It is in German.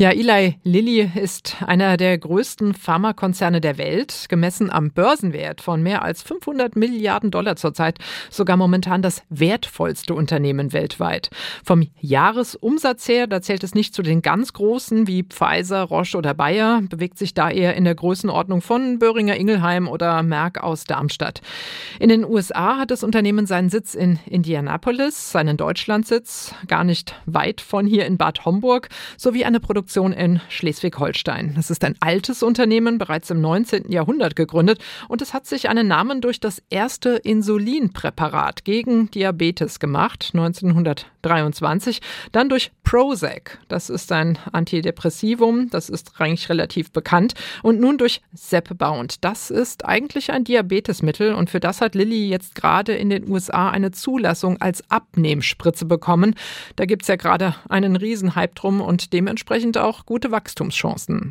Ja, Eli Lilly ist einer der größten Pharmakonzerne der Welt, gemessen am Börsenwert von mehr als 500 Milliarden Dollar zurzeit, sogar momentan das wertvollste Unternehmen weltweit. Vom Jahresumsatz her, da zählt es nicht zu den ganz großen wie Pfizer, Roche oder Bayer, bewegt sich da eher in der Größenordnung von Böhringer Ingelheim oder Merck aus Darmstadt. In den USA hat das Unternehmen seinen Sitz in Indianapolis, seinen Deutschlandsitz gar nicht weit von hier in Bad Homburg, sowie eine Produktion Produktion in Schleswig-Holstein. Es ist ein altes Unternehmen, bereits im 19. Jahrhundert gegründet und es hat sich einen Namen durch das erste Insulinpräparat gegen Diabetes gemacht, 1923, dann durch Prozac, das ist ein Antidepressivum, das ist eigentlich relativ bekannt, und nun durch Zepbound. Das ist eigentlich ein Diabetesmittel und für das hat Lilly jetzt gerade in den USA eine Zulassung als Abnehmspritze bekommen. Da gibt es ja gerade einen Riesenhype drum und dementsprechend auch gute Wachstumschancen.